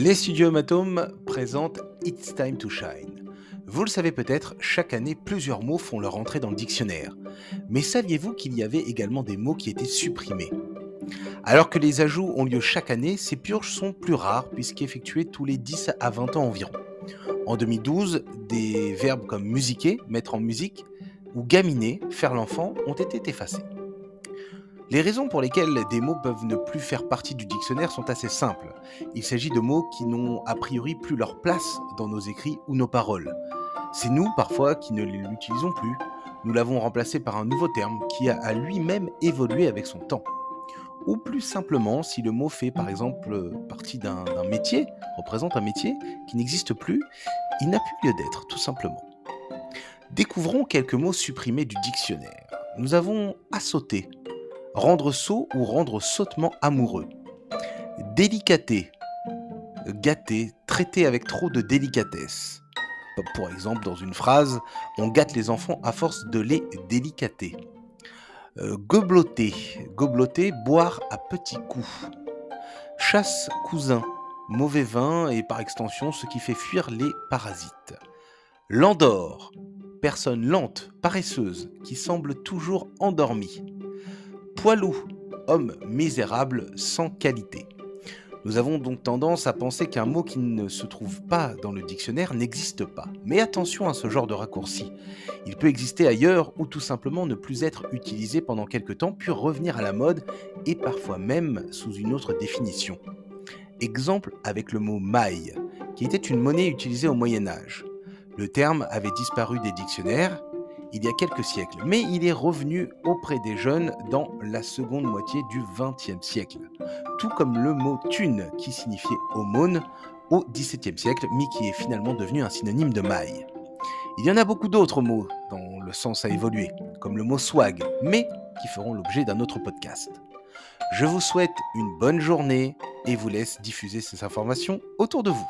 Les studios Matom présentent It's Time to Shine. Vous le savez peut-être, chaque année, plusieurs mots font leur entrée dans le dictionnaire. Mais saviez-vous qu'il y avait également des mots qui étaient supprimés? Alors que les ajouts ont lieu chaque année, ces purges sont plus rares puisqu'effectuées tous les 10 à 20 ans environ. En 2012, des verbes comme musiquer, mettre en musique, ou gaminer, faire l'enfant, ont été effacés. Les raisons pour lesquelles des mots peuvent ne plus faire partie du dictionnaire sont assez simples. Il s'agit de mots qui n'ont a priori plus leur place dans nos écrits ou nos paroles. C'est nous, parfois, qui ne l'utilisons plus. Nous l'avons remplacé par un nouveau terme qui a à lui-même évolué avec son temps. Ou plus simplement, si le mot fait par exemple partie d'un métier, représente un métier qui n'existe plus, il n'a plus lieu d'être, tout simplement. Découvrons quelques mots supprimés du dictionnaire. Nous avons assauté, Rendre sot ou rendre sottement amoureux. Délicater. Gâter, traiter avec trop de délicatesse. Pour exemple, dans une phrase, on gâte les enfants à force de les délicater. Euh, gobloter. Gobloter, boire à petits coups. Chasse cousin. Mauvais vin et par extension ce qui fait fuir les parasites. L'endort. Personne lente, paresseuse, qui semble toujours endormie poilou, homme misérable sans qualité. Nous avons donc tendance à penser qu'un mot qui ne se trouve pas dans le dictionnaire n'existe pas. Mais attention à ce genre de raccourci. Il peut exister ailleurs ou tout simplement ne plus être utilisé pendant quelque temps puis revenir à la mode et parfois même sous une autre définition. Exemple avec le mot maille, qui était une monnaie utilisée au Moyen Âge. Le terme avait disparu des dictionnaires il y a quelques siècles, mais il est revenu auprès des jeunes dans la seconde moitié du XXe siècle, tout comme le mot thune qui signifiait aumône au XVIIe siècle, mais qui est finalement devenu un synonyme de maille. Il y en a beaucoup d'autres mots dont le sens a évolué, comme le mot swag, mais qui feront l'objet d'un autre podcast. Je vous souhaite une bonne journée et vous laisse diffuser ces informations autour de vous.